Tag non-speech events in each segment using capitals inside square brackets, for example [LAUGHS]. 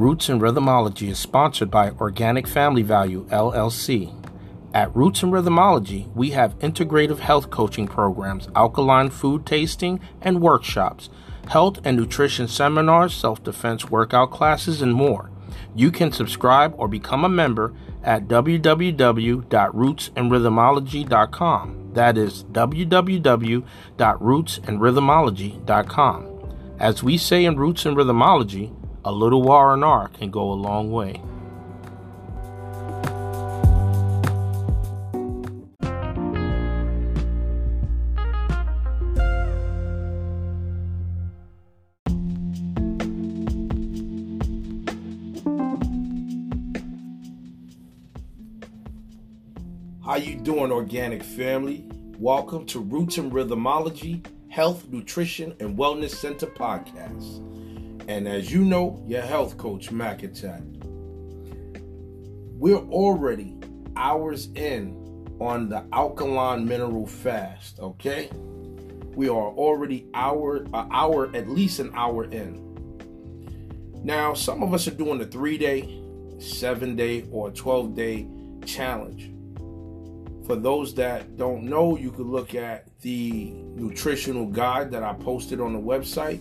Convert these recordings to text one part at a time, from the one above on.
Roots and Rhythmology is sponsored by Organic Family Value LLC. At Roots and Rhythmology, we have integrative health coaching programs, alkaline food tasting, and workshops, health and nutrition seminars, self defense workout classes, and more. You can subscribe or become a member at www.rootsandrhythmology.com. That is www.rootsandrhythmology.com. As we say in Roots and Rhythmology, a little R&R can go a long way. How you doing, organic family? Welcome to Roots and Rhythmology Health, Nutrition, and Wellness Center podcast. And as you know, your health coach, Attack. We're already hours in on the alkaline mineral fast, okay? We are already hour, an hour, at least an hour in. Now, some of us are doing the three day, seven day, or 12 day challenge. For those that don't know, you could look at the nutritional guide that I posted on the website.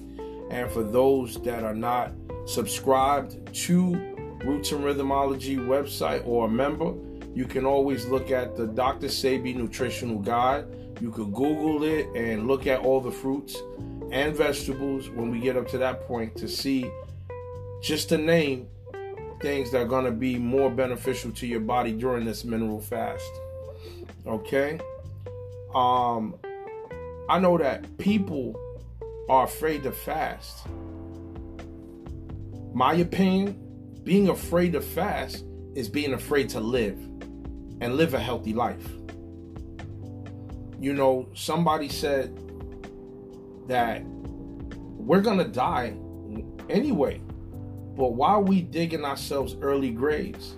And for those that are not subscribed to Roots and Rhythmology website or a member, you can always look at the Dr. Sebi Nutritional Guide. You could Google it and look at all the fruits and vegetables when we get up to that point to see just to name things that are going to be more beneficial to your body during this mineral fast. Okay? Um I know that people are afraid to fast. My opinion, being afraid to fast is being afraid to live and live a healthy life. You know, somebody said that we're going to die anyway. But why are we digging ourselves early graves?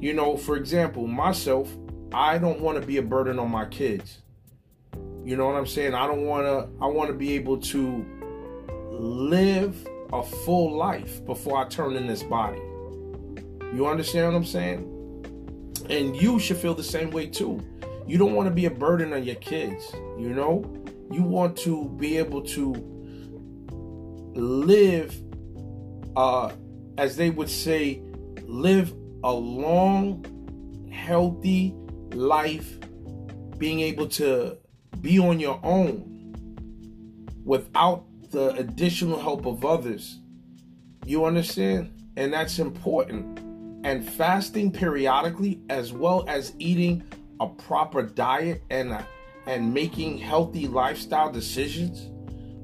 You know, for example, myself, I don't want to be a burden on my kids. You know what I'm saying? I don't want to I want to be able to live a full life before I turn in this body. You understand what I'm saying? And you should feel the same way too. You don't want to be a burden on your kids, you know? You want to be able to live uh as they would say live a long healthy life being able to be on your own without the additional help of others. You understand? And that's important. And fasting periodically, as well as eating a proper diet and uh, and making healthy lifestyle decisions,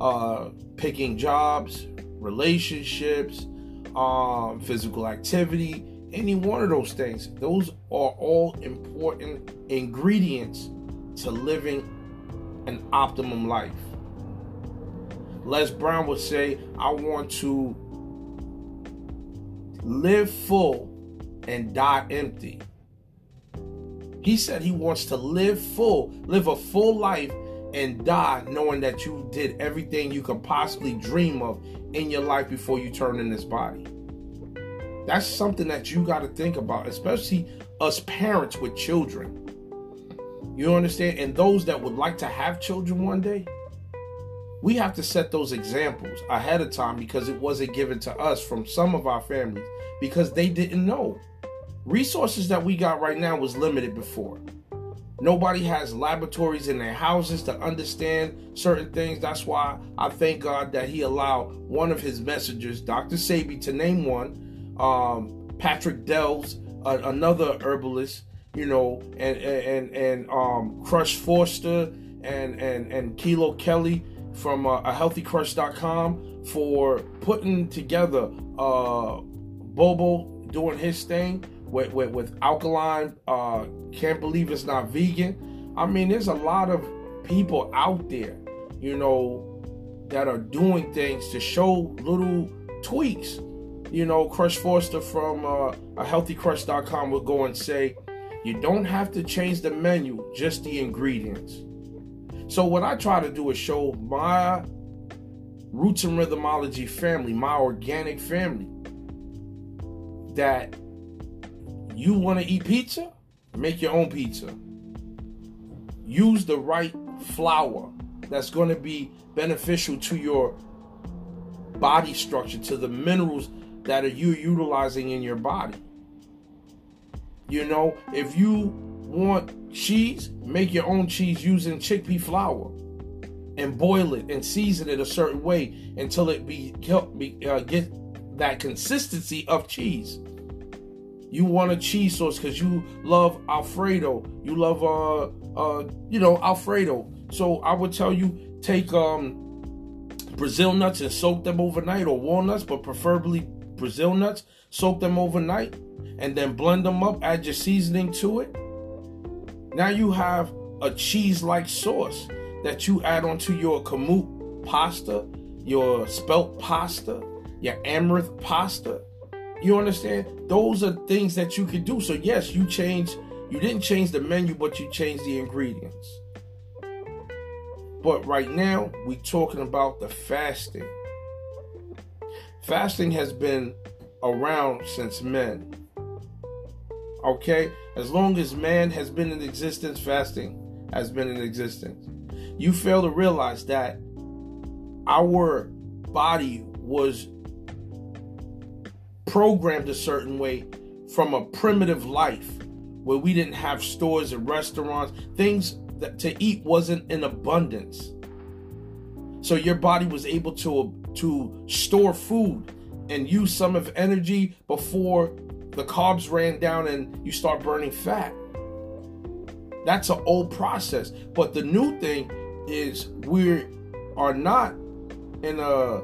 uh, picking jobs, relationships, um, physical activity, any one of those things. Those are all important ingredients to living an optimum life. Les Brown would say, I want to live full and die empty. He said he wants to live full, live a full life, and die knowing that you did everything you could possibly dream of in your life before you turn in this body. That's something that you got to think about, especially us parents with children. You understand? And those that would like to have children one day, we have to set those examples ahead of time because it wasn't given to us from some of our families because they didn't know. Resources that we got right now was limited before. Nobody has laboratories in their houses to understand certain things. That's why I thank God that He allowed one of His messengers, Dr. Sebi, to name one, um, Patrick Delves, uh, another herbalist, you know, and and and um, Crush Forster and and and Kilo Kelly from uh, a healthycrush.com for putting together uh, Bobo doing his thing with with, with alkaline. Uh, can't believe it's not vegan. I mean, there's a lot of people out there, you know, that are doing things to show little tweaks. You know, Crush Forster from uh, a healthycrush.com will go and say, you don't have to change the menu, just the ingredients. So, what I try to do is show my roots and rhythmology family, my organic family, that you want to eat pizza, make your own pizza. Use the right flour that's going to be beneficial to your body structure, to the minerals that are you utilizing in your body. You know, if you want cheese, make your own cheese using chickpea flour and boil it and season it a certain way until it be, be uh, get that consistency of cheese. You want a cheese sauce because you love Alfredo. You love uh uh you know Alfredo. So I would tell you take um Brazil nuts and soak them overnight or walnuts, but preferably Brazil nuts. Soak them overnight and then blend them up. Add your seasoning to it. Now you have a cheese-like sauce that you add onto your kamut pasta, your spelt pasta, your amaranth pasta. You understand? Those are things that you could do. So yes, you change. You didn't change the menu, but you changed the ingredients. But right now, we're talking about the fasting. Fasting has been around since men. Okay? As long as man has been in existence, fasting has been in existence. You fail to realize that our body was programmed a certain way from a primitive life where we didn't have stores and restaurants, things that to eat wasn't in abundance. So your body was able to to store food and use some of energy before the carbs ran down and you start burning fat. That's an old process. But the new thing is we are not in a,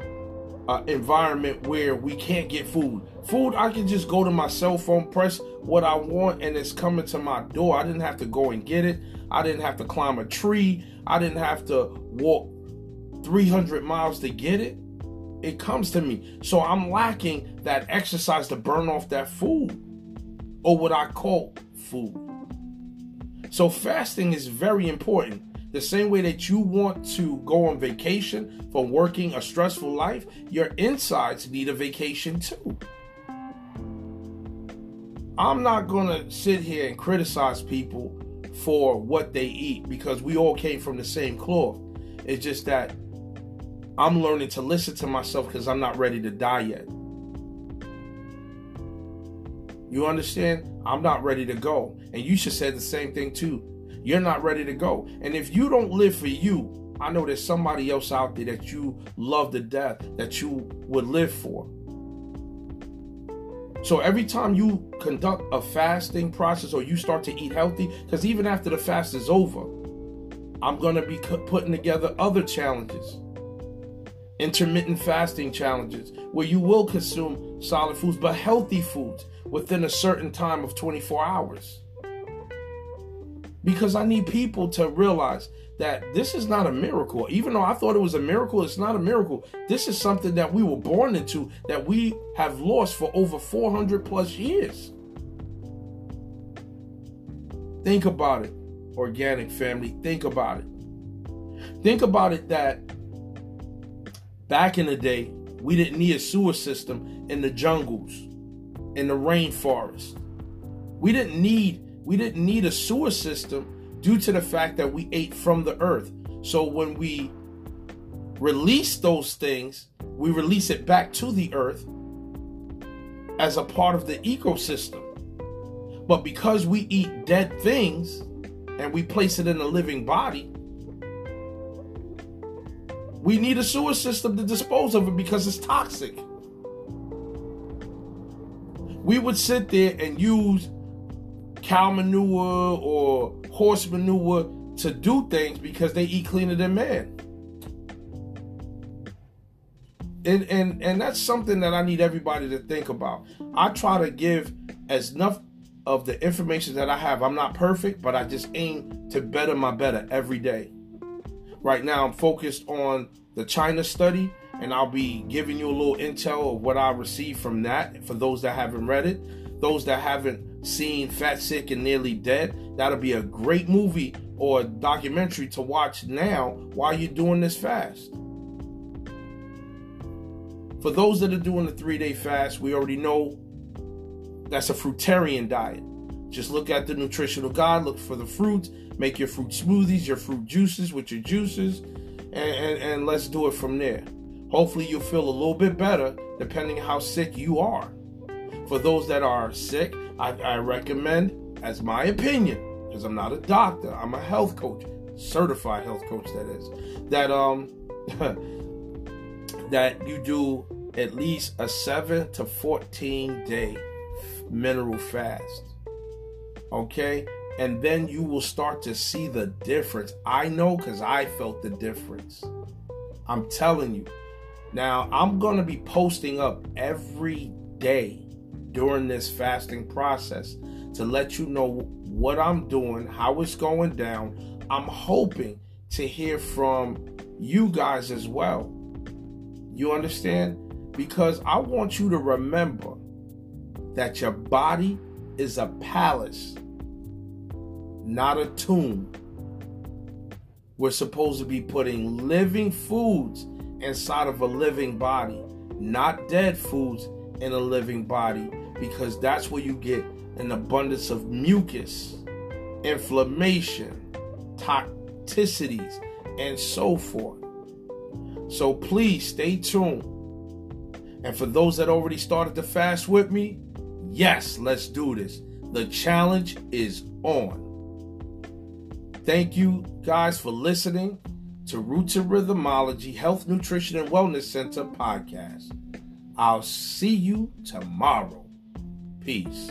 a, environment where we can't get food. Food, I can just go to my cell phone, press what I want, and it's coming to my door. I didn't have to go and get it. I didn't have to climb a tree. I didn't have to walk 300 miles to get it. It comes to me. So I'm lacking that exercise to burn off that food or what I call food. So fasting is very important. The same way that you want to go on vacation from working a stressful life, your insides need a vacation too. I'm not going to sit here and criticize people for what they eat because we all came from the same cloth. It's just that I'm learning to listen to myself because I'm not ready to die yet. You understand? I'm not ready to go. And you should say the same thing too. You're not ready to go. And if you don't live for you, I know there's somebody else out there that you love to death that you would live for. So every time you conduct a fasting process or you start to eat healthy, because even after the fast is over, I'm going to be putting together other challenges. Intermittent fasting challenges where you will consume solid foods, but healthy foods within a certain time of 24 hours because I need people to realize that this is not a miracle. Even though I thought it was a miracle, it's not a miracle. This is something that we were born into that we have lost for over 400 plus years. Think about it, organic family. Think about it. Think about it that back in the day, we didn't need a sewer system in the jungles, in the rainforest. We didn't need we didn't need a sewer system due to the fact that we ate from the earth. So when we release those things, we release it back to the earth as a part of the ecosystem. But because we eat dead things and we place it in a living body, we need a sewer system to dispose of it because it's toxic. We would sit there and use cow manure or horse manure to do things because they eat cleaner than man. And, and and that's something that I need everybody to think about. I try to give as enough of the information that I have. I'm not perfect, but I just aim to better my better every day. Right now, I'm focused on the China study, and I'll be giving you a little intel of what I received from that for those that haven't read it. Those that haven't seen Fat, Sick, and Nearly Dead, that'll be a great movie or documentary to watch now while you're doing this fast. For those that are doing the three day fast, we already know that's a fruitarian diet. Just look at the nutritional guide, look for the fruit, make your fruit smoothies, your fruit juices with your juices, and, and, and let's do it from there. Hopefully, you'll feel a little bit better depending how sick you are. For those that are sick, I, I recommend, as my opinion, because I'm not a doctor, I'm a health coach, certified health coach, that is, that um [LAUGHS] that you do at least a seven to fourteen day mineral fast. Okay, and then you will start to see the difference. I know because I felt the difference. I'm telling you. Now, I'm going to be posting up every day during this fasting process to let you know what I'm doing, how it's going down. I'm hoping to hear from you guys as well. You understand? Because I want you to remember that your body is a palace, not a tomb. We're supposed to be putting living foods inside of a living body, not dead foods in a living body, because that's where you get an abundance of mucus, inflammation, toxicities, and so forth. So please stay tuned. And for those that already started to fast with me, yes, let's do this. The challenge is on. Thank you guys for listening to Roots and Rhythmology Health, Nutrition, and Wellness Center podcast. I'll see you tomorrow. Peace.